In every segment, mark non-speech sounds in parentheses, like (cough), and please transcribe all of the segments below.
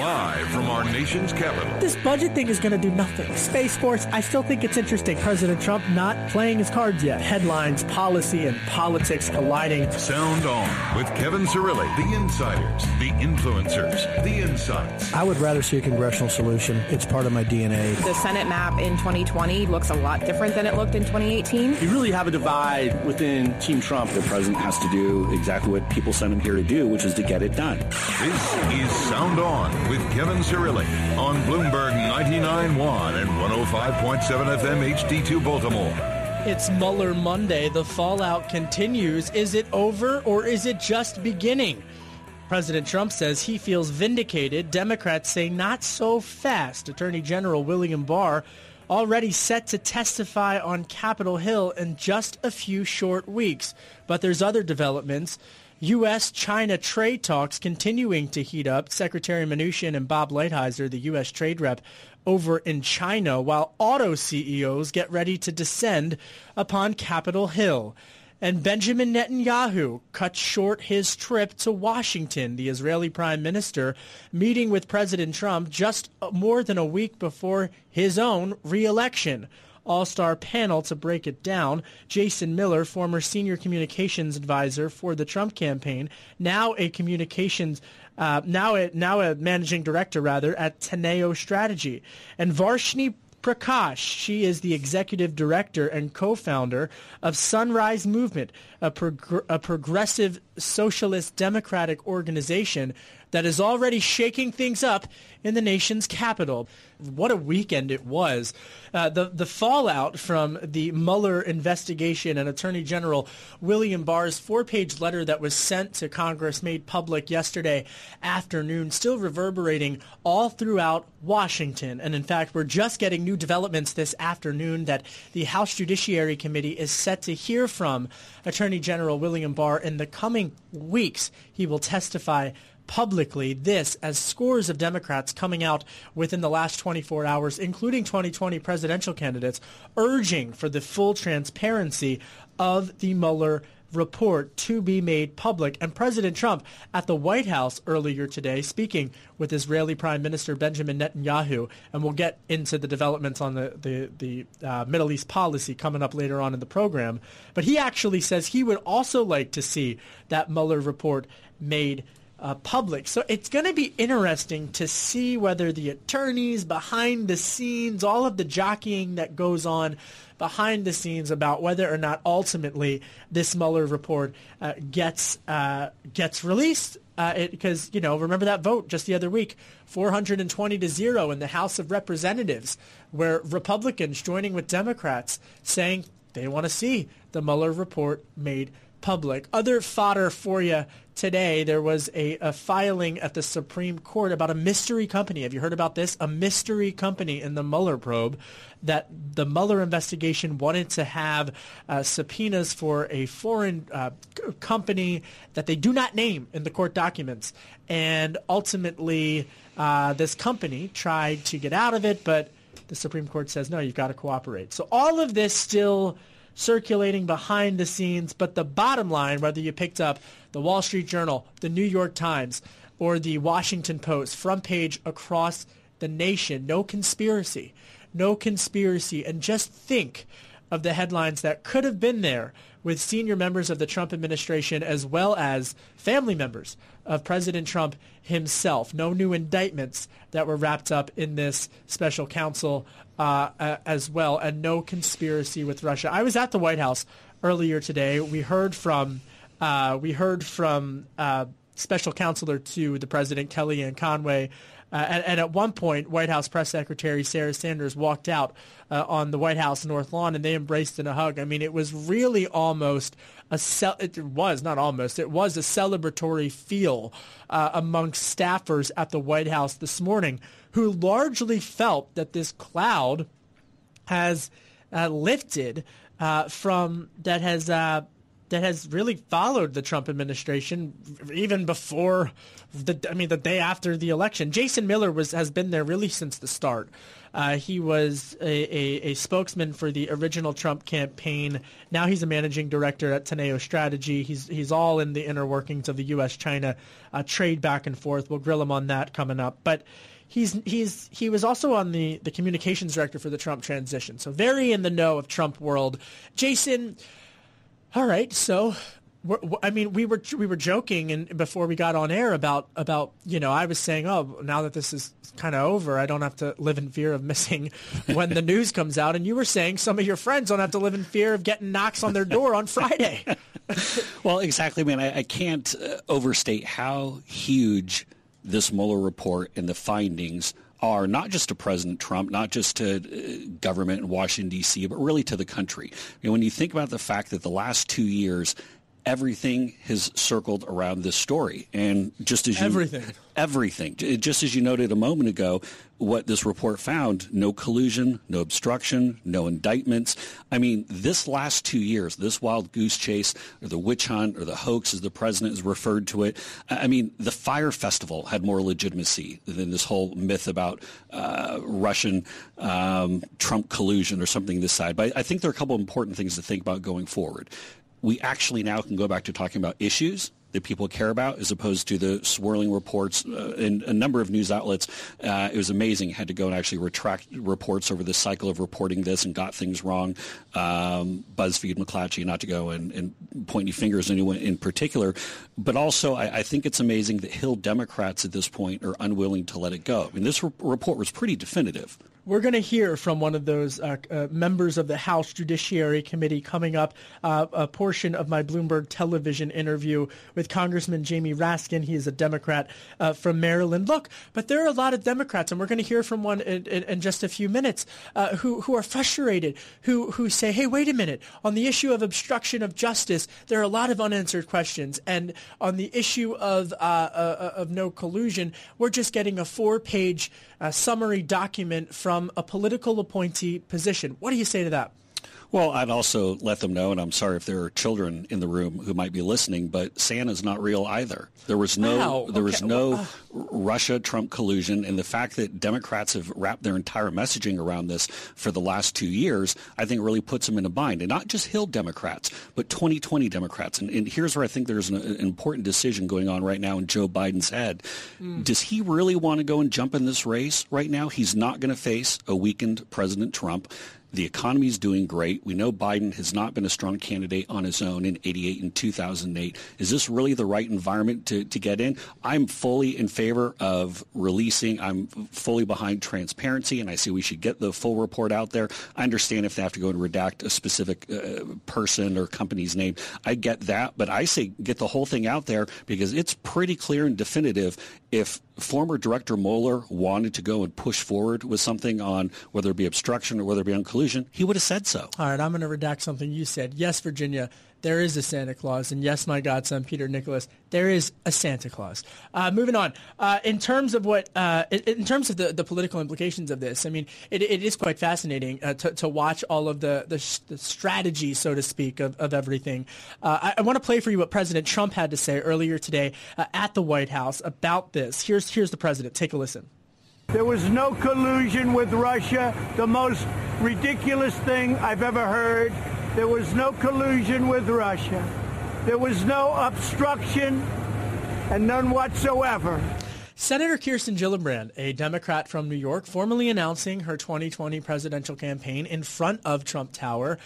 Live from our nation's capital. This budget thing is going to do nothing. Space Force, I still think it's interesting. President Trump not playing his cards yet. Headlines, policy, and politics colliding. Sound on with Kevin Cirilli, the insiders, the influencers, the insights. I would rather see a congressional solution. It's part of my DNA. The Senate map in 2020 looks a lot different than it looked in 2018. You really have a divide within Team Trump. The president has to do exactly what people sent him here to do, which is to get it done. This is Sound On with Kevin Cirilli on Bloomberg 99.1 and 105.7 FM HD2 Baltimore. It's Mueller Monday. The fallout continues. Is it over or is it just beginning? President Trump says he feels vindicated. Democrats say not so fast. Attorney General William Barr already set to testify on Capitol Hill in just a few short weeks. But there's other developments. U.S.-China trade talks continuing to heat up. Secretary Mnuchin and Bob Lighthizer, the U.S. trade rep, over in China, while auto CEOs get ready to descend upon Capitol Hill. And Benjamin Netanyahu cut short his trip to Washington, the Israeli prime minister, meeting with President Trump just more than a week before his own reelection all-star panel to break it down. Jason Miller, former senior communications advisor for the Trump campaign, now a communications uh, now a now a managing director rather at Teneo Strategy, and Varshini Prakash. She is the executive director and co-founder of Sunrise Movement, a, a progressive socialist democratic organization that is already shaking things up in the nation's capital. What a weekend it was. Uh, the, the fallout from the Mueller investigation and Attorney General William Barr's four-page letter that was sent to Congress made public yesterday afternoon still reverberating all throughout Washington. And in fact, we're just getting new developments this afternoon that the House Judiciary Committee is set to hear from Attorney General William Barr in the coming weeks. He will testify publicly this as scores of Democrats coming out within the last 24 hours, including 2020 presidential candidates, urging for the full transparency of the Mueller report to be made public. And President Trump at the White House earlier today speaking with Israeli Prime Minister Benjamin Netanyahu. And we'll get into the developments on the, the, the uh, Middle East policy coming up later on in the program. But he actually says he would also like to see that Mueller report made uh, public. So it's going to be interesting to see whether the attorneys behind the scenes, all of the jockeying that goes on behind the scenes about whether or not ultimately this Mueller report uh, gets uh, gets released. Because uh, you know, remember that vote just the other week, 420 to zero in the House of Representatives, where Republicans joining with Democrats saying they want to see the Mueller report made public. Other fodder for you today. There was a, a, filing at the Supreme Court about a mystery company. Have you heard about this? A mystery company in the Mueller probe that the Mueller investigation wanted to have uh, subpoenas for a foreign uh, company that they do not name in the court documents. And ultimately, uh, this company tried to get out of it, but the Supreme Court says, no, you've got to cooperate. So all of this still circulating behind the scenes. But the bottom line, whether you picked up the Wall Street Journal, the New York Times, or the Washington Post, front page across the nation, no conspiracy, no conspiracy. And just think of the headlines that could have been there with senior members of the Trump administration as well as family members of President Trump himself. No new indictments that were wrapped up in this special counsel uh, as well, and no conspiracy with Russia. I was at the White House earlier today. We heard from uh, we heard from uh, special counselor to the president, Kellyanne Conway. Uh, and, and, at one point, White House press secretary Sarah Sanders walked out uh, on the White House North Lawn, and they embraced in a hug. I mean, it was really almost a it was not almost it was a celebratory feel uh, amongst staffers at the White House this morning, who largely felt that this cloud has uh, lifted uh, from that has uh, that has really followed the Trump administration even before the I mean the day after the election. Jason Miller was has been there really since the start. Uh, he was a, a, a, spokesman for the original Trump campaign. Now he's a managing director at Teneo Strategy. He's he's all in the inner workings of the U.S.-China uh, trade back and forth. We'll grill him on that coming up, but. He's he's he was also on the, the communications director for the Trump transition, so very in the know of Trump world. Jason, all right, so I mean, we were we were joking and before we got on air about about you know I was saying, oh, now that this is kind of over, I don't have to live in fear of missing (laughs) when the news comes out. And you were saying some of your friends don't have to live in fear of getting knocks on their door on Friday. (laughs) well, exactly, man. I, I can't uh, overstate how huge this Mueller report and the findings are not just to President Trump, not just to uh, government in Washington, D.C., but really to the country. when you think about the fact that the last two years, everything has circled around this story. And just as you, everything, everything, just as you noted a moment ago, what this report found, no collusion, no obstruction, no indictments. I mean, this last two years, this wild goose chase or the witch hunt or the hoax as the president has referred to it, I mean, the Fyre Festival had more legitimacy than this whole myth about uh, Russian um, Trump collusion or something this side. But I think there are a couple of important things to think about going forward we actually now can go back to talking about issues that people care about as opposed to the swirling reports uh, in a number of news outlets. Uh, it was amazing. I Had to go and actually retract reports over the cycle of reporting this and got things wrong. Um, BuzzFeed, McClatchy, not to go and, and point any fingers at anyone in particular, but also I, I, think it's amazing that Hill Democrats at this point are unwilling to let it go. I mean, this re- report was pretty definitive. We're going to hear from one of those uh, uh, members of the House Judiciary Committee coming up, uh, a portion of my Bloomberg television interview with Congressman Jamie Raskin. He is a Democrat uh, from Maryland. Look, but there are a lot of Democrats, and we're going to hear from one in, in, in just a few minutes, uh, who, who are frustrated, who, who say, hey, wait a minute, on the issue of obstruction of justice, there are a lot of unanswered questions. And on the issue of, uh, of no collusion, we're just getting a four-page summary document from a political appointee position. What do you say to that? Well, I'd also let them know, and I'm sorry if there are children in the room who might be listening, but Santa's not real either. There was no, wow. there okay. was no uh, Russia-Trump collusion, and the fact that Democrats have wrapped their entire messaging around this for the last two years, I think really puts them in a bind. And not just Hill Democrats, but 2020 Democrats. And, and here's where I think there's an, an, important decision going on right now in Joe Biden's head. Mm. Does he really want to go and jump in this race right now? He's not going to face a weakened President Trump. The economy is doing great. We know Biden has not been a strong candidate on his own in 88 and 2008. Is this really the right environment to, to get in? I'm fully in favor of releasing. I'm fully behind transparency, and I say we should get the full report out there. I understand if they have to go and redact a specific uh, person or company's name. I get that, but I say get the whole thing out there because it's pretty clear and definitive if former director Mueller wanted to go and push forward with something on whether it be obstruction or whether it be on collusion, he would have said so. All right, I'm going to redact something you said. Yes, Virginia, there is a Santa Claus, and yes, my godson Peter Nicholas, there is a Santa Claus. Uh, moving on, uh, in terms of what, uh, in, terms of the, the political implications of this, I mean, it, it is quite fascinating uh, to, to watch all of the, the, the strategy, so to speak, of, of everything. Uh, I, I want to play for you what President Trump had to say earlier today uh, at the White House about this. Here's here's the president. Take a listen. There was no collusion with Russia. The most ridiculous thing I've ever heard. There was no collusion with Russia. There was no obstruction and none whatsoever. Senator Kirsten Gillibrand, a Democrat from New York, formally announcing her 2020 presidential campaign in front of Trump Tower.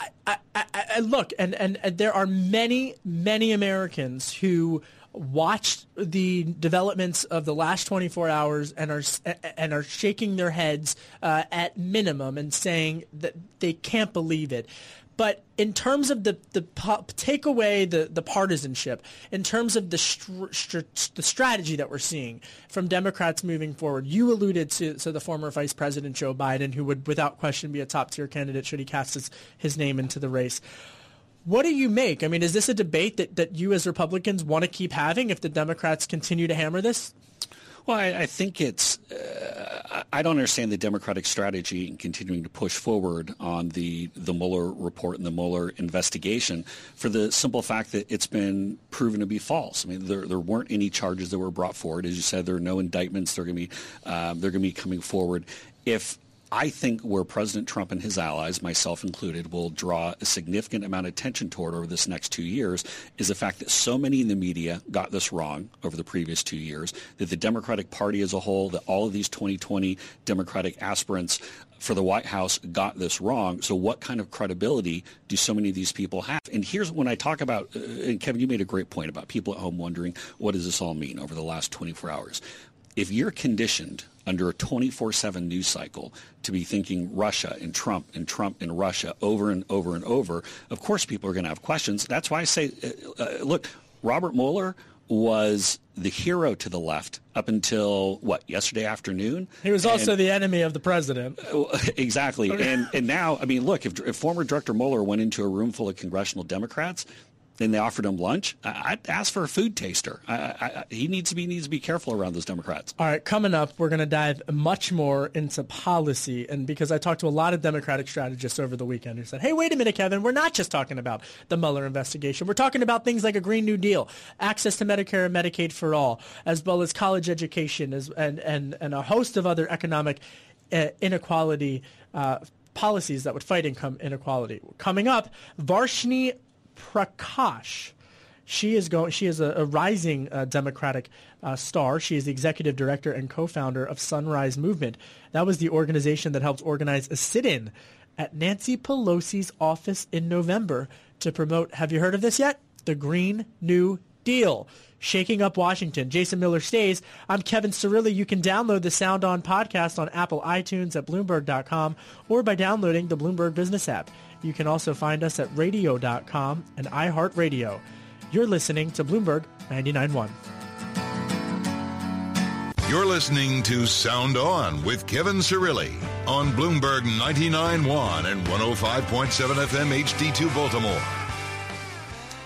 I, I, I, look, and, and, and there are many, many Americans who watched the developments of the last 24 hours and are and are shaking their heads uh, at minimum and saying that they can't believe it. But in terms of the the take away the, the partisanship, in terms of the str- str- the strategy that we're seeing from Democrats moving forward, you alluded to, the former Vice President Joe Biden, who would without question be a top tier candidate should he cast his, his name into the race. What do you make? I mean, is this a debate that, that you as Republicans want to keep having if the Democrats continue to hammer this? Well, I, I think it's. Uh, I don't understand the Democratic strategy in continuing to push forward on the the Mueller report and the Mueller investigation for the simple fact that it's been proven to be false. I mean, there there weren't any charges that were brought forward, as you said. There are no indictments. They're going to be um, they're going to be coming forward. If I think where President Trump and his allies, myself included, will draw a significant amount of attention toward over this next two years is the fact that so many in the media got this wrong over the previous two years, that the Democratic Party as a whole, that all of these 2020 Democratic aspirants for the White House got this wrong. So what kind of credibility do so many of these people have? And here's when I talk about, uh, and Kevin, you made a great point about people at home wondering, what does this all mean over the last 24 hours? If you're conditioned under a 24-7 news cycle to be thinking Russia and Trump and Trump and Russia over and over and over, of course people are going to have questions. That's why I say, uh, uh, look, Robert Mueller was the hero to the left up until what yesterday afternoon. He was also and, the enemy of the president. Uh, (laughs) exactly, and and now I mean, look, if, if former Director Mueller went into a room full of congressional Democrats, then they offered him lunch. I, would ask for a food taster. I, I, he needs to be needs to be careful around those Democrats. All right, coming up, we're going to dive much more into policy, and because I talked to a lot of Democratic strategists over the weekend who said, "Hey, wait a minute, Kevin, we're not just talking about the Mueller investigation. We're talking about things like a Green New Deal, access to Medicare and Medicaid for all, as well as college education, as, and and and a host of other economic uh, inequality." Uh, policies that would fight income inequality. Coming up, Varshini Prakash. She is going. She is a, a rising uh, Democratic uh, star. She is the executive director and co-founder of Sunrise Movement. That was the organization that helped organize a sit-in at Nancy Pelosi's office in November to promote. Have you heard of this yet? The Green New Deal. Shaking Up Washington. Jason Miller stays. I'm Kevin Cirilli. You can download the Sound On podcast on Apple iTunes at Bloomberg.com or by downloading the Bloomberg Business app. You can also find us at radio.com and iHeartRadio. You're listening to Bloomberg 99.1. You're listening to Sound On with Kevin Cirilli on Bloomberg 99.1 and 105.7 FM HD2 Baltimore.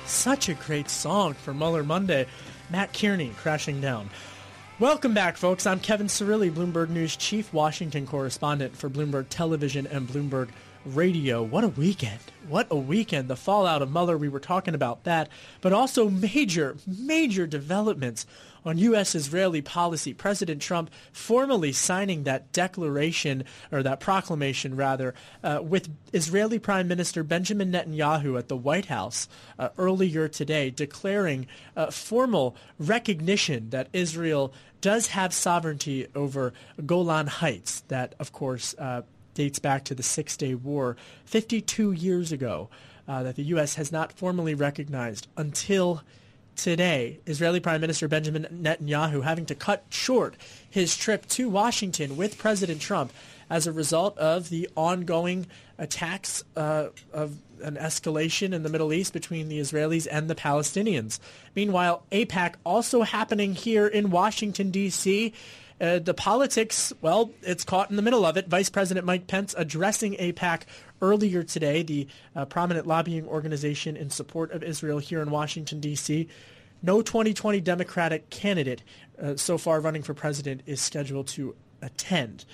Such a great song for Mueller Monday. Mat Kearney crashing down. Welcome back, folks. I'm Kevin Cirilli, Bloomberg News Chief Washington Correspondent for Bloomberg Television and Bloomberg radio. What a weekend. What a weekend. The fallout of Mueller, we were talking about that, but also major, major developments on U.S.-Israeli policy. President Trump formally signing that declaration, or that proclamation rather, uh, with Israeli Prime Minister Benjamin Netanyahu at the White House uh, earlier today, declaring uh, formal recognition that Israel does have sovereignty over Golan Heights. That, of course, uh, dates back to the Six Day War 52 years ago uh, that the U.S. has not formally recognized until today. Israeli Prime Minister Benjamin Netanyahu having to cut short his trip to Washington with President Trump as a result of the ongoing attacks uh, of an escalation in the Middle East between the Israelis and the Palestinians. Meanwhile, AIPAC also happening here in Washington, D.C. Uh, the politics, well, it's caught in the middle of it. Vice President Mike Pence addressing AIPAC earlier today, the uh, prominent lobbying organization in support of Israel here in Washington, D.C. No 2020 Democratic candidate uh, so far running for president is scheduled to attend.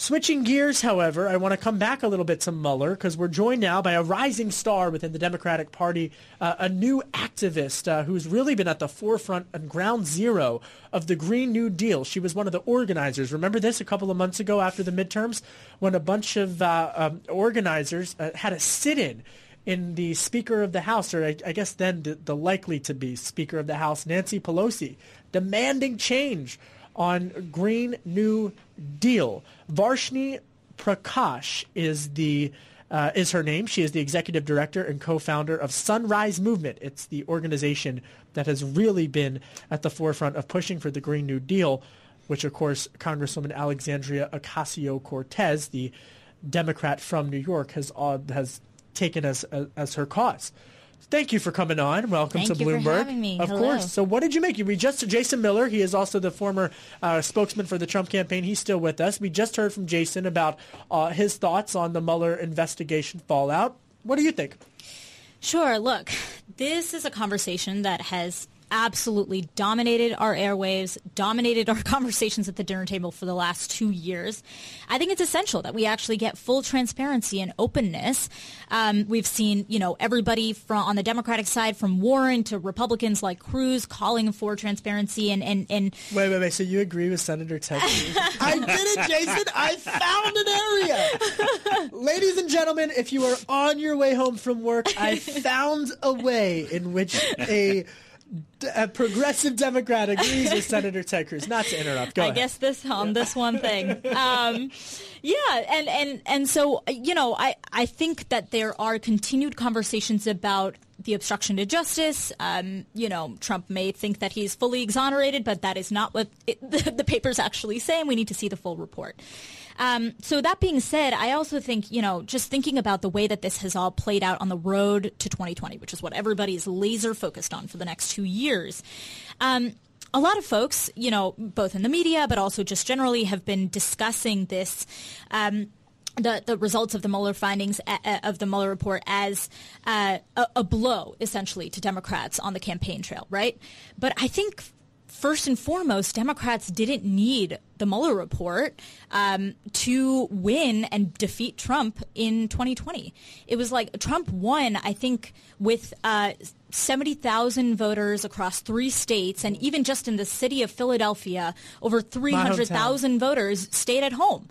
Switching gears, however, I want to come back a little bit to Mueller because we're joined now by a rising star within the Democratic Party, uh, a new activist uh, who's really been at the forefront and ground zero of the Green New Deal. She was one of the organizers. Remember this a couple of months ago after the midterms when a bunch of uh, um, organizers uh, had a sit-in in the Speaker of the House, or I, I guess then the, the likely to be Speaker of the House, Nancy Pelosi, demanding change on Green New Deal. Varshini Prakash is the uh, is her name. She is the executive director and co-founder of Sunrise Movement. It's the organization that has really been at the forefront of pushing for the Green New Deal, which of course Congresswoman Alexandria Ocasio-Cortez, the Democrat from New York, has uh, has taken as as her cause. Thank you for coming on. Welcome Thank to you Bloomberg. for having me. Of Hello. course. So, what did you make? We just Jason Miller. He is also the former uh, spokesman for the Trump campaign. He's still with us. We just heard from Jason about uh, his thoughts on the Mueller investigation fallout. What do you think? Sure. Look, this is a conversation that has absolutely dominated our airwaves, dominated our (laughs) conversations at the dinner table for the last two years. I think it's essential that we actually get full transparency and openness. Um, we've seen, you know, everybody from on the Democratic side, from Warren to Republicans like Cruz, calling for transparency and and and. Wait, wait, wait. So you agree with Senator Ted (laughs) I did it, Jason. I found an area. (laughs) Ladies and gentlemen, if you are on your way home from work, I found a way in which a a progressive Democrat agrees with (laughs) Senator Ted Cruz. Not to interrupt. Go I ahead. guess this on this one thing. Um, yeah, and, and and so you know, I I think that there are continued conversations about the obstruction to justice. Um, you know, Trump may think that he's fully exonerated, but that is not what it, (laughs) the, the papers actually say, and we need to see the full report. Um, so that being said, I also think, you know, just thinking about the way that this has all played out on the road to 2020, which is what everybody is laser focused on for the next two years. Um, a lot of folks, you know, both in the media, but also just generally have been discussing this. Um, the, the results of the Mueller findings of the Mueller report as uh, a, a blow, essentially, to Democrats on the campaign trail, right? But I think first and foremost, Democrats didn't need the Mueller report um, to win and defeat Trump in 2020. It was like Trump won, I think, with uh, 70,000 voters across three states, and even just in the city of Philadelphia, over 300,000 voters stayed at home.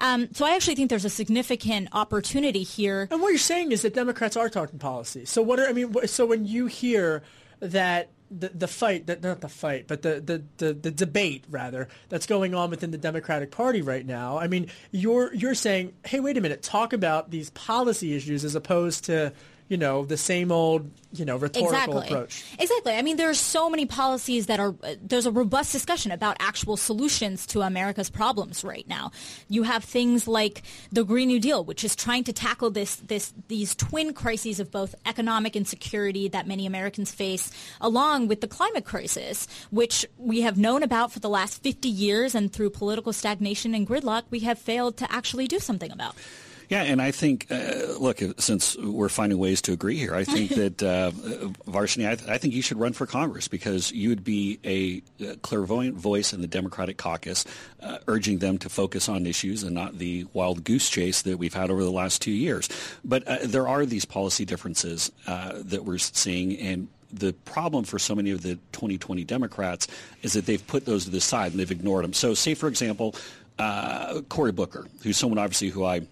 Um, so I actually think there's a significant opportunity here. And what you're saying is that Democrats are talking policy. So what are I mean? So when you hear that the the fight, that not the fight, but the, the, the, the debate rather that's going on within the Democratic Party right now. I mean, you're you're saying, hey, wait a minute, talk about these policy issues as opposed to you know the same old you know rhetorical exactly. approach. Exactly. I mean, there are so many policies that are. Uh, there's a robust discussion about actual solutions to America's problems right now. You have things like the Green New Deal, which is trying to tackle this this these twin crises of both economic insecurity that many Americans face, along with the climate crisis, which we have known about for the last 50 years, and through political stagnation and gridlock, we have failed to actually do something about. Yeah, and I think, uh, look, since we're finding ways to agree here, I think (laughs) that uh, Varsity, I, th- I think you should run for Congress because you would be a uh, clairvoyant voice in the Democratic caucus, uh, urging them to focus on issues and not the wild goose chase that we've had over the last two years. But uh, there are these policy differences uh, that we're seeing, and the problem for so many of the 2020 Democrats is that they've put those to the side and they've ignored them. So, say for example, uh, Cory Booker, who's someone obviously who I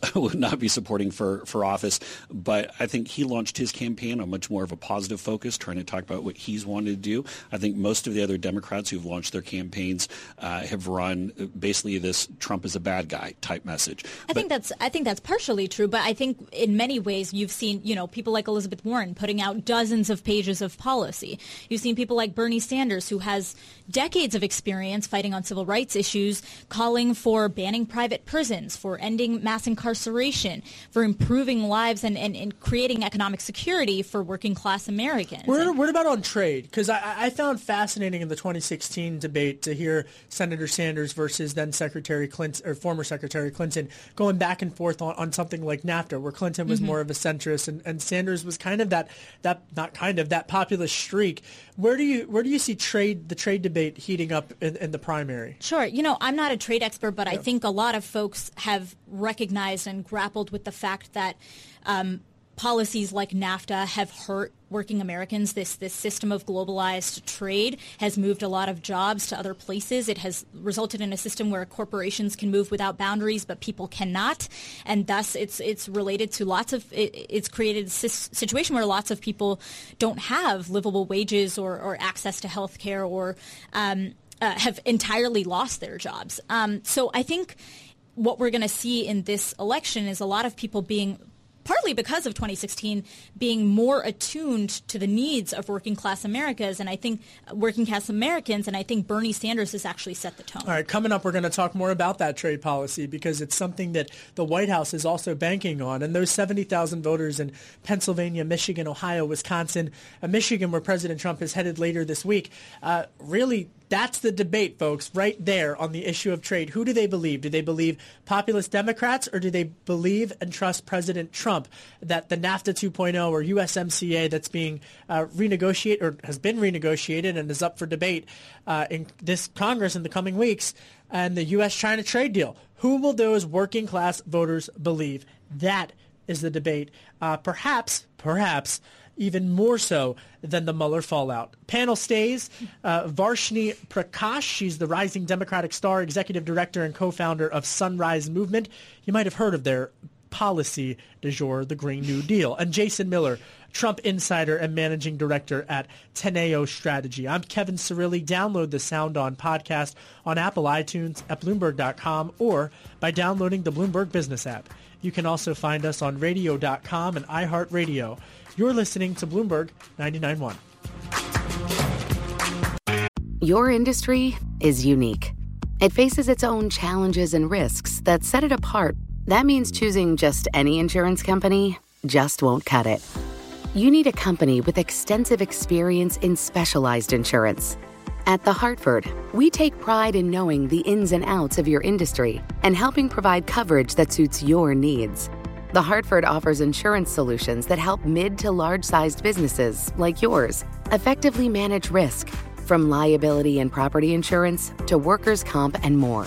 (laughs) would not be supporting for, for office, but I think he launched his campaign on much more of a positive focus, trying to talk about what he's wanted to do. I think most of the other Democrats who've launched their campaigns uh, have run basically this Trump is a bad guy type message. I think that's I think that's partially true, but I think in many ways you've seen you know people like Elizabeth Warren putting out dozens of pages of policy. You've seen people like Bernie Sanders, who has decades of experience fighting on civil rights issues, calling for banning private prisons, for ending mass incarceration, for improving lives and, and, and creating economic security for working class Americans. What, what about on trade? Because I, I found fascinating in the 2016 debate to hear Senator Sanders versus then Secretary Clinton or former Secretary Clinton going back and forth on, on something like NAFTA, where Clinton was Mhm. more of a centrist and, and Sanders was kind of that that not kind of that populist streak. Where do you where do you see trade the trade debate heating up in, in the primary? Sure. You know, I'm not a trade expert, but I think a lot of folks have recognized and grappled with the fact that um, policies like NAFTA have hurt working Americans. This this system of globalized trade has moved a lot of jobs to other places. It has resulted in a system where corporations can move without boundaries, but people cannot, and thus it's it's related to lots of it, it's created a situation where lots of people don't have livable wages or, or access to health care or um, uh, have entirely lost their jobs. Um, so I think what we're going to see in this election is a lot of people being partly because of 2016 being more attuned to the needs of working class Americans and I think uh, working class Americans and I think Bernie Sanders has actually set the tone. All right, coming up we're going to talk more about that trade policy because it's something that the White House is also banking on and those 70,000 voters in Pennsylvania, Michigan, Ohio, Wisconsin, uh, Michigan where President Trump is headed later this week uh, really that's the debate, folks, right there on the issue of trade. Who do they believe? Do they believe populist Democrats or do they believe and trust President Trump that the NAFTA 2.0 or USMCA that's being uh, renegotiated or has been renegotiated and is up for debate uh, in this Congress in the coming weeks and the U.S.-China trade deal? Who will those working class voters believe? That is the debate. Uh, perhaps, perhaps even more so than the Mueller fallout. Panel stays. Uh, Varshini Prakash, she's the rising Democratic star, executive director and co-founder of Sunrise Movement. You might have heard of their policy du jour, the Green New Deal. And Jason Miller, Trump insider and managing director at Teneo Strategy. I'm Kevin Cirilli. Download the Sound On podcast on Apple iTunes at Bloomberg.com or by downloading the Bloomberg Business app. You can also find us on radio.com and iHeartRadio. You're listening to Bloomberg 99.1. Your industry is unique. It faces its own challenges and risks that set it apart. That means choosing just any insurance company just won't cut it. You need a company with extensive experience in specialized insurance. At The Hartford, we take pride in knowing the ins and outs of your industry and helping provide coverage that suits your needs. The Hartford offers insurance solutions that help mid to large sized businesses like yours effectively manage risk, from liability and property insurance to workers' comp and more.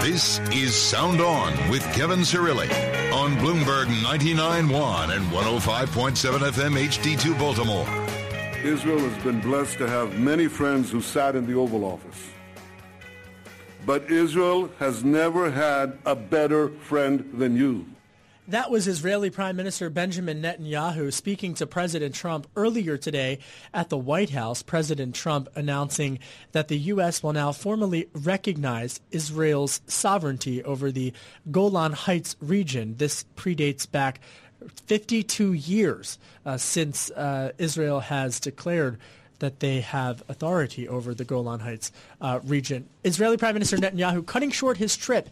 This is Sound On with Kevin Cirilli on Bloomberg 99.1 and 105.7 FM HD2 Baltimore. Israel has been blessed to have many friends who sat in the Oval Office. But Israel has never had a better friend than you. That was Israeli Prime Minister Benjamin Netanyahu speaking to President Trump earlier today at the White House. President Trump announcing that the U.S. will now formally recognize Israel's sovereignty over the Golan Heights region. This predates back 52 years uh, since uh, Israel has declared that they have authority over the Golan Heights uh, region. Israeli Prime Minister Netanyahu cutting short his trip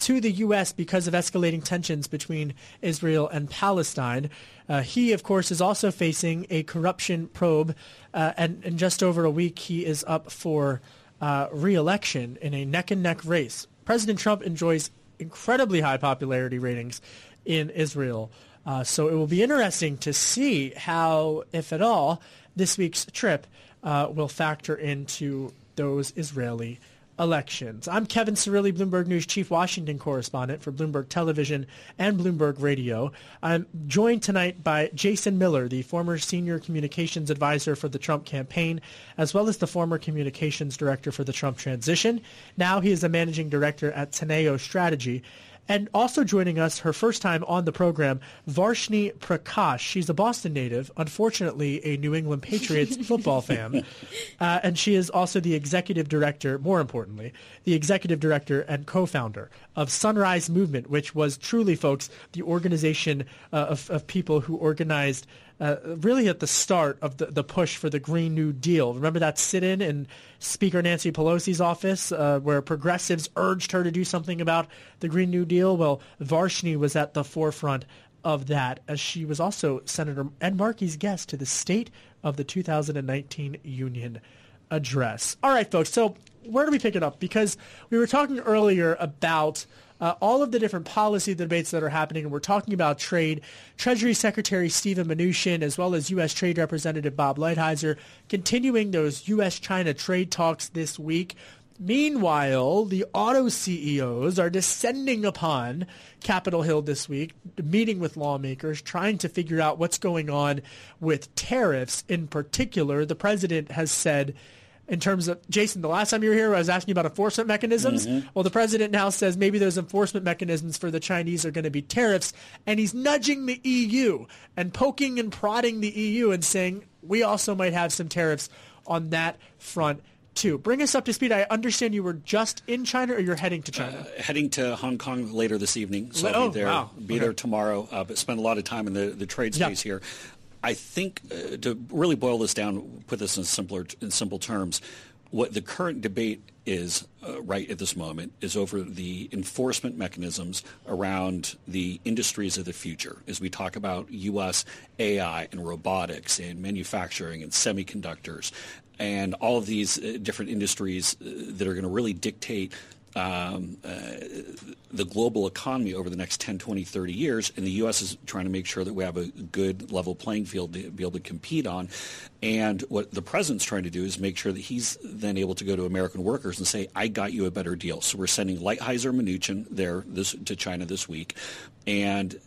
to the U.S. because of escalating tensions between Israel and Palestine. Uh, he, of course, is also facing a corruption probe, uh, and in just over a week, he is up for uh, re-election in a neck-and-neck race. President Trump enjoys incredibly high popularity ratings in Israel, uh, so it will be interesting to see how, if at all, this week's trip uh, will factor into those Israeli elections. I'm Kevin Cirilli, Bloomberg News Chief Washington Correspondent for Bloomberg Television and Bloomberg Radio. I'm joined tonight by Jason Miller, the former Senior Communications Advisor for the Trump campaign, as well as the former Communications Director for the Trump transition. Now he is a Managing Director at Teneo Strategy. And also joining us, her first time on the program, Varshini Prakash. She's a Boston native, unfortunately a New England Patriots (laughs) football fan. Uh, and she is also the executive director, more importantly, the executive director and co-founder of Sunrise Movement, which was truly, folks, the organization uh, of, of people who organized uh, really at the start of the, the push for the Green New Deal. Remember that sit-in in Speaker Nancy Pelosi's office uh, where progressives urged her to do something about the Green New Deal? Well, Varshini was at the forefront of that, as she was also Senator Ed Markey's guest to the State of the 2019 Union address. All right, folks. So where do we pick it up? Because we were talking earlier about uh, all of the different policy debates that are happening, and we're talking about trade. Treasury Secretary Steven Mnuchin, as well as U.S. Trade Representative Bob Lighthizer, continuing those U.S.-China trade talks this week. Meanwhile, the auto CEOs are descending upon Capitol Hill this week, meeting with lawmakers, trying to figure out what's going on with tariffs in particular. The president has said in terms of Jason, the last time you were here, I was asking about enforcement mechanisms. Mm-hmm. Well, the president now says maybe those enforcement mechanisms for the Chinese are going to be tariffs, and he's nudging the EU and poking and prodding the EU and saying we also might have some tariffs on that front too. Bring us up to speed. I understand you were just in China, or you're heading to China. Uh, heading to Hong Kong later this evening, so oh, I'll be there. Wow. Be okay. there tomorrow, uh, but spend a lot of time in the, the trade space here. I think uh, to really boil this down, put this in simpler in simple terms, what the current debate is uh, right at this moment is over the enforcement mechanisms around the industries of the future as we talk about U.S. AI and robotics and manufacturing and semiconductors and all of these uh, different industries uh, that are going to really dictate um, uh, the global economy over the next 10, 20, 30 years, and the U.S. is trying to make sure that we have a good level playing field to be able to compete on. And what the president's trying to do is make sure that he's then able to go to American workers and say, I got you a better deal. So we're sending Lighthizer Mnuchin there this, to China this week. And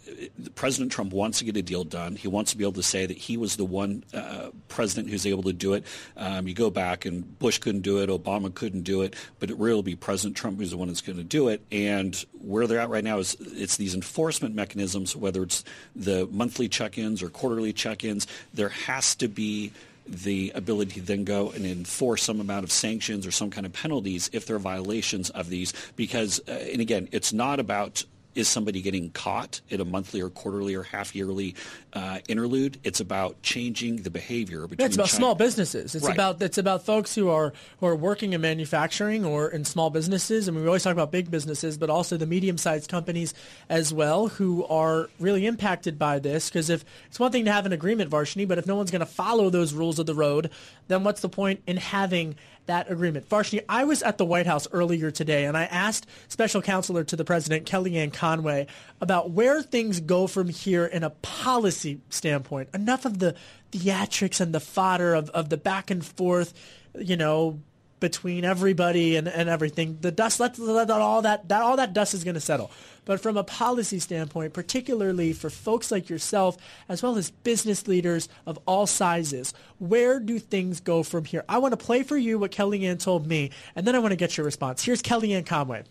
President Trump wants to get a deal done. He wants to be able to say that he was the one uh, president who's able to do it. Um, you go back and Bush couldn't do it, Obama couldn't do it, but it really will be President Trump who's the one that's going to do it. And where they're at right now is it's these enforcement mechanisms, whether it's the monthly check-ins or quarterly check-ins. There has to be the ability to then go and enforce some amount of sanctions or some kind of penalties if there are violations of these. Because, uh, and again, it's not about is somebody getting caught in a monthly or quarterly or half yearly uh, interlude? It's about changing the behavior between. It's about China- small businesses. It's Right. about it's about folks who are who are working in manufacturing or in small businesses. I mean, we always talk about big businesses, but also the medium-sized companies as well, who are really impacted by this. Because if it's one thing to have an agreement, Varshini, but if no one's going to follow those rules of the road, then what's the point in having that agreement. Varshini, I was at the White House earlier today and I asked Special Counselor to the President, Kellyanne Conway, about where things go from here in a policy standpoint. Enough of the theatrics and the fodder of, of the back and forth, you know, between everybody and, and everything. The dust, let, let all that, that all that dust is going to settle. But from a policy standpoint, particularly for folks like yourself, as well as business leaders of all sizes, where do things go from here? I want to play for you what Kellyanne told me, and then I want to get your response. Here's Kellyanne Conway.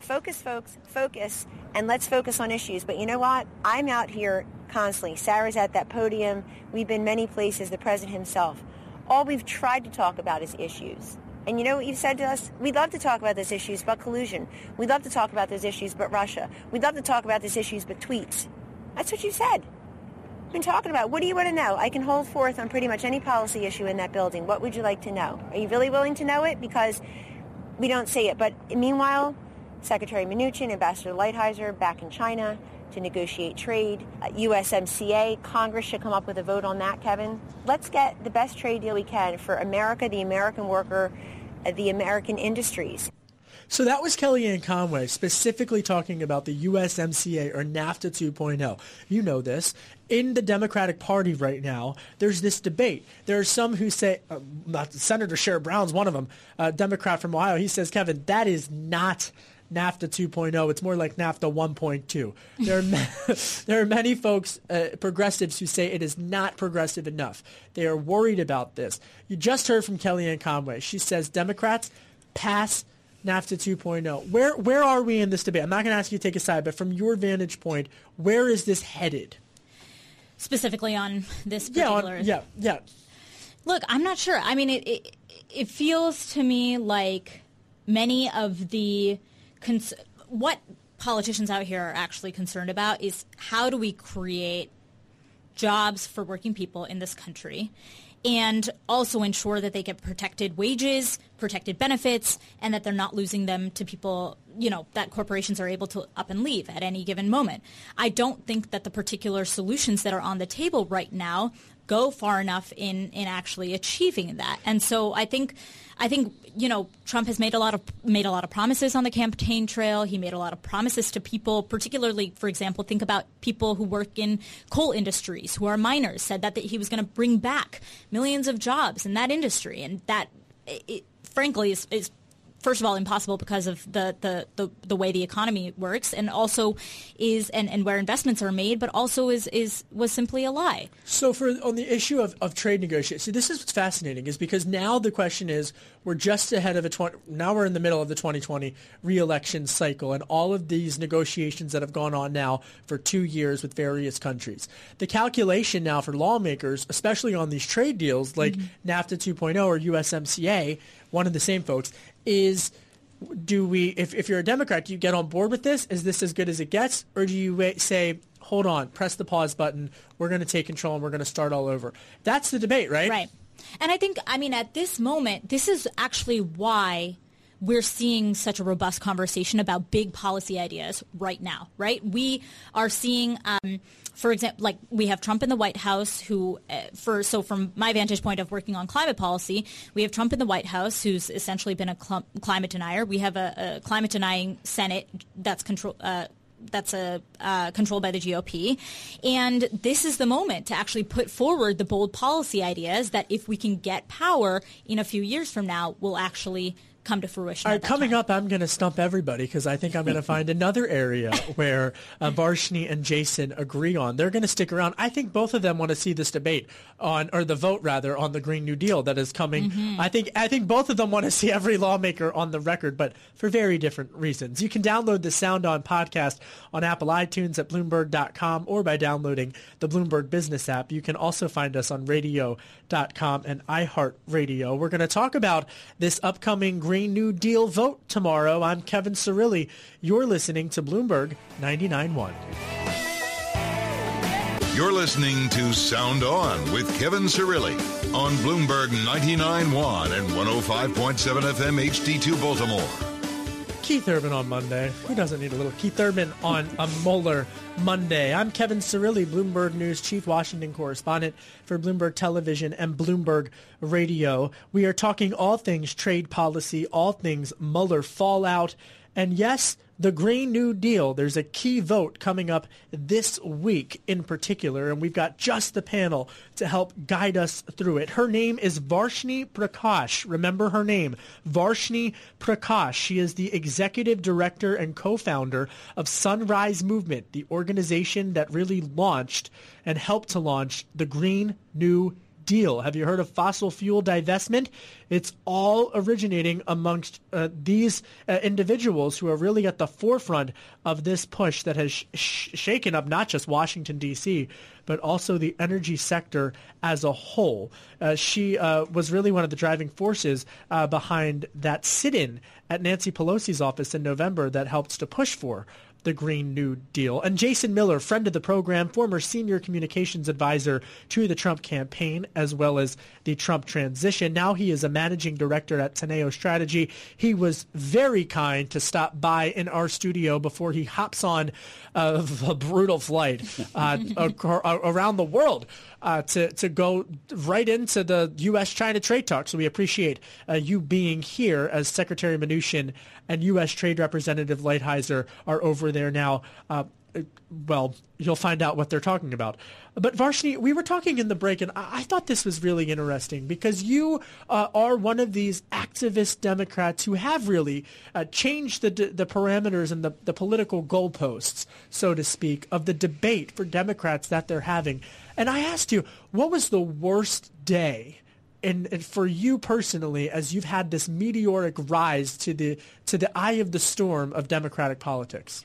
Focus, folks, focus, and let's focus on issues. But you know what? I'm out here constantly. Sarah's at that podium. We've been many places, the president himself. All we've tried to talk about is issues. And you know what you've said to us? We'd love to talk about those issues, but collusion. We'd love to talk about those issues, but Russia. We'd love to talk about those issues, but tweets. That's what you said. I've been talking about. What do you want to know? I can hold forth on pretty much any policy issue in that building. What would you like to know? Are you really willing to know it? Because we don't see it. But meanwhile, Secretary Mnuchin, Ambassador Lighthizer back in China to negotiate trade. Uh, USMCA, Congress should come up with a vote on that, Kevin. Let's get the best trade deal we can for America, the American worker, uh, the American industries. So that was Kellyanne Conway specifically talking about the USMCA or NAFTA 2.0. You know this. In the Democratic Party right now, there's this debate. There are some who say, uh, Senator Sherrod Brown's one of them, a Democrat from Ohio. He says, Kevin, that is not NAFTA 2.0. It's more like NAFTA 1.2. There are, (laughs) ma- there are many folks, uh, progressives, who say it is not progressive enough. They are worried about this. You just heard from Kellyanne Conway. She says Democrats pass NAFTA 2.0. Where where are we in this debate? I'm not going to ask you to take a side, but from your vantage point, where is this headed? Specifically on this Yeah, on, yeah, yeah. Look, I'm not sure. I mean, it it, it feels to me like many of the cons- what politicians out here are actually concerned about is how do we create jobs for working people in this country and also ensure that they get protected wages, protected benefits, and that they're not losing them to people, you know, that corporations are able to up and leave at any given moment. I don't think that the particular solutions that are on the table right now go far enough in in actually achieving that. And so I think I think you know Trump has made a lot of made a lot of promises on the campaign trail. He made a lot of promises to people, particularly, for example, think about people who work in coal industries who are miners. Said that, that he was going to bring back millions of jobs in that industry, and that, it, frankly, is, is first of all impossible because of the, the, the, the, way the economy works and also is and, and where investments are made but also is, is was simply a lie so for on the issue of, of trade negotiations see this is what's fascinating is because now the question is we're just ahead of a 20 now we're in the middle of the 2020 reelection cycle and all of these negotiations that have gone on now for two years with various countries the calculation now for lawmakers especially on these trade deals like mm-hmm. nafta 2.0 or usmca one of the same folks, is do we, if, if you're a Democrat, do you get on board with this? Is this as good as it gets? Or do you wait, say, hold on, press the pause button, we're going to take control and we're going to start all over? That's the debate, right? Right. And I think, I mean, at this moment, this is actually why we're seeing such a robust conversation about big policy ideas right now, right? We are seeing, um, for example, like we have Trump in the White House, who, uh, for so from my vantage point of working on climate policy, we have Trump in the White House, who's essentially been a cl- climate denier. We have a, a climate denying Senate that's control. Uh, that's a uh, controlled by the GOP, and this is the moment to actually put forward the bold policy ideas that, if we can get power in a few years from now, will actually come to fruition. All right, coming time. up, I'm going to stump everybody because I think I'm going (laughs) to find another area where uh, Varshini and Jason agree on. They're going to stick around. I think both of them want to see this debate on, or the vote rather, on the Green New Deal that is coming. Mm-hmm. I think I think both of them want to see every lawmaker on the record, but for very different reasons. You can download the Sound On podcast on Apple iTunes at Bloomberg.com or by downloading the Bloomberg Business app. You can also find us on Radio.com and iHeartRadio. We're going to talk about this upcoming Green Green New Deal vote tomorrow. I'm Kevin Cirilli. You're listening to Bloomberg 99.1. You're listening to Sound On with Kevin Cirilli on Bloomberg 99.1 and 105.7 FM HD2 Baltimore. Keith Urban on Monday. Who doesn't need a little Keith Urban on a Mueller Monday? I'm Kevin Cirilli, Bloomberg News Chief Washington Correspondent for Bloomberg Television and Bloomberg Radio. We are talking all things trade policy, all things Mueller fallout, and yes, the Green New Deal. There's a key vote coming up this week in particular, and we've got just the panel to help guide us through it. Her name is Varshini Prakash. Remember her name, Varshini Prakash. She is the executive director and co-founder of Sunrise Movement, the organization that really launched and helped to launch the Green New deal. Have you heard of fossil fuel divestment? It's all originating amongst uh, these uh, individuals who are really at the forefront of this push that has sh- shaken up not just Washington, D.C., but also the energy sector as a whole. Uh, she uh, was really one of the driving forces uh, behind that sit-in at Nancy Pelosi's office in November that helped to push for the Green New Deal. And Jason Miller, friend of the program, former senior communications advisor to the Trump campaign, as well as the Trump transition. Now he is a managing director at Teneo Strategy. He was very kind to stop by in our studio before he hops on uh, (laughs) a brutal flight uh, (laughs) around the world uh, to, to go right into the U.S.-China trade talks. So we appreciate uh, you being here as Secretary Mnuchin and U.S. Trade Representative Lighthizer are over there now. Uh, well, you'll find out what they're talking about. But Varshini, we were talking in the break, and I, thought this was really interesting because you uh, are one of these activist Democrats who have really uh, changed the the parameters and the, the political goalposts, so to speak, of the debate for Democrats that they're having. And I asked you, what was the worst day? And, for you personally, as you've had this meteoric rise to the to the eye of the storm of Democratic politics.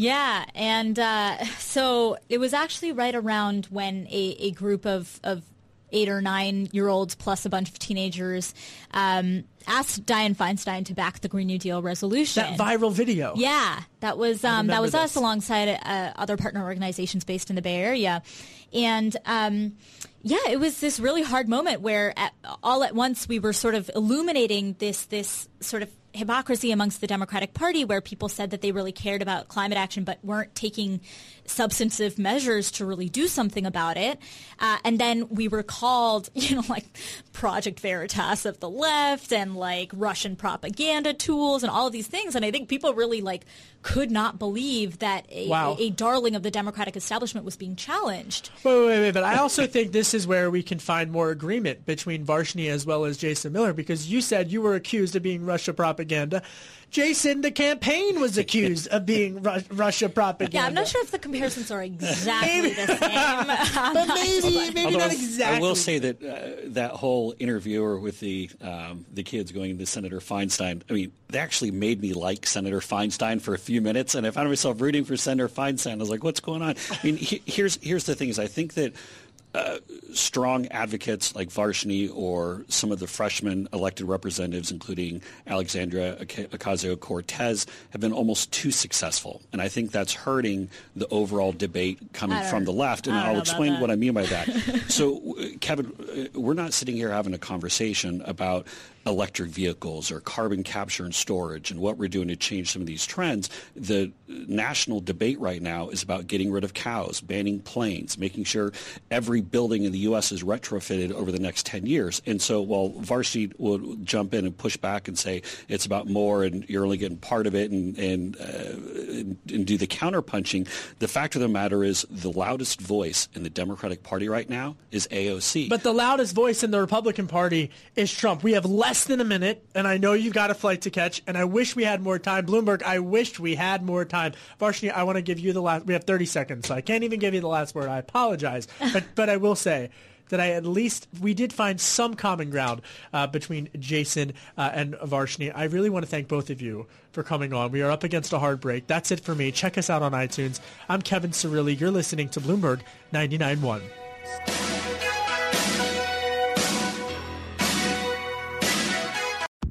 Yeah, and uh, so it was actually right around when a, a group of, of eight or nine year olds plus a bunch of teenagers um, asked Dianne Feinstein to back the Green New Deal resolution. That viral video. Yeah, that was um, that was this. us alongside uh, other partner organizations based in the Bay Area, and. Um, yeah, it was this really hard moment where at, all at once we were sort of illuminating this this sort of hypocrisy amongst the Democratic Party where people said that they really cared about climate action but weren't taking substantive measures to really do something about it. Uh, and then we were called, (laughs) you know, like Project Veritas of the left and like Russian propaganda tools and all of these things. And I think people really like could not believe that a, Wow. a, a darling of the Democratic establishment was being challenged. Wait, wait, wait, but I also think this is where we can find more agreement between Varshini as well as Jason Miller because you said you were accused of being Russia propaganda. Jason, the campaign was accused of being Ru- Russia propaganda. Yeah, I'm not sure if the comparisons are exactly the same. (laughs) but (laughs) maybe, maybe Although not exactly. I will say that uh, that whole interviewer with the um, the kids going to Senator Feinstein. I mean, they actually made me like Senator Feinstein for a few minutes, and I found myself rooting for Senator Feinstein. I was like, "What's going on?" I mean, he, here's here's the thing: is I think that. Uh, strong advocates like Varshini or some of the freshman elected representatives, including Alexandra Ocasio-Cortez, have been almost too successful, and I think that's hurting the overall debate coming from the left. And I'll explain what I mean by that. (laughs) so, uh, Kevin, uh, we're not sitting here having a conversation about electric vehicles or carbon capture and storage and what we're doing to change some of these trends. The national debate right now is about getting rid of cows, banning planes, making sure every building in the U.S. is retrofitted over the next 10 years. And so while Varshini will jump in and push back and say it's about more and you're only getting part of it and, and, uh, and, do the counterpunching, the fact of the matter is the loudest voice in the Democratic Party right now is AOC. But the loudest voice in the Republican Party is Trump. We have less than a minute, and I know you've got a flight to catch, and I wish we had more time. Bloomberg, I wished we had more time. Varshini, I want to give you the last. We have 30 seconds, so I can't even give you the last word. I apologize, (laughs) but but I will say. That I at least we did find some common ground uh, between Jason uh, and Varshini. I really want to thank both of you for coming on. We are up against a hard break. That's it for me. Check us out on iTunes. I'm Kevin Cirilli. You're listening to Bloomberg 99.1.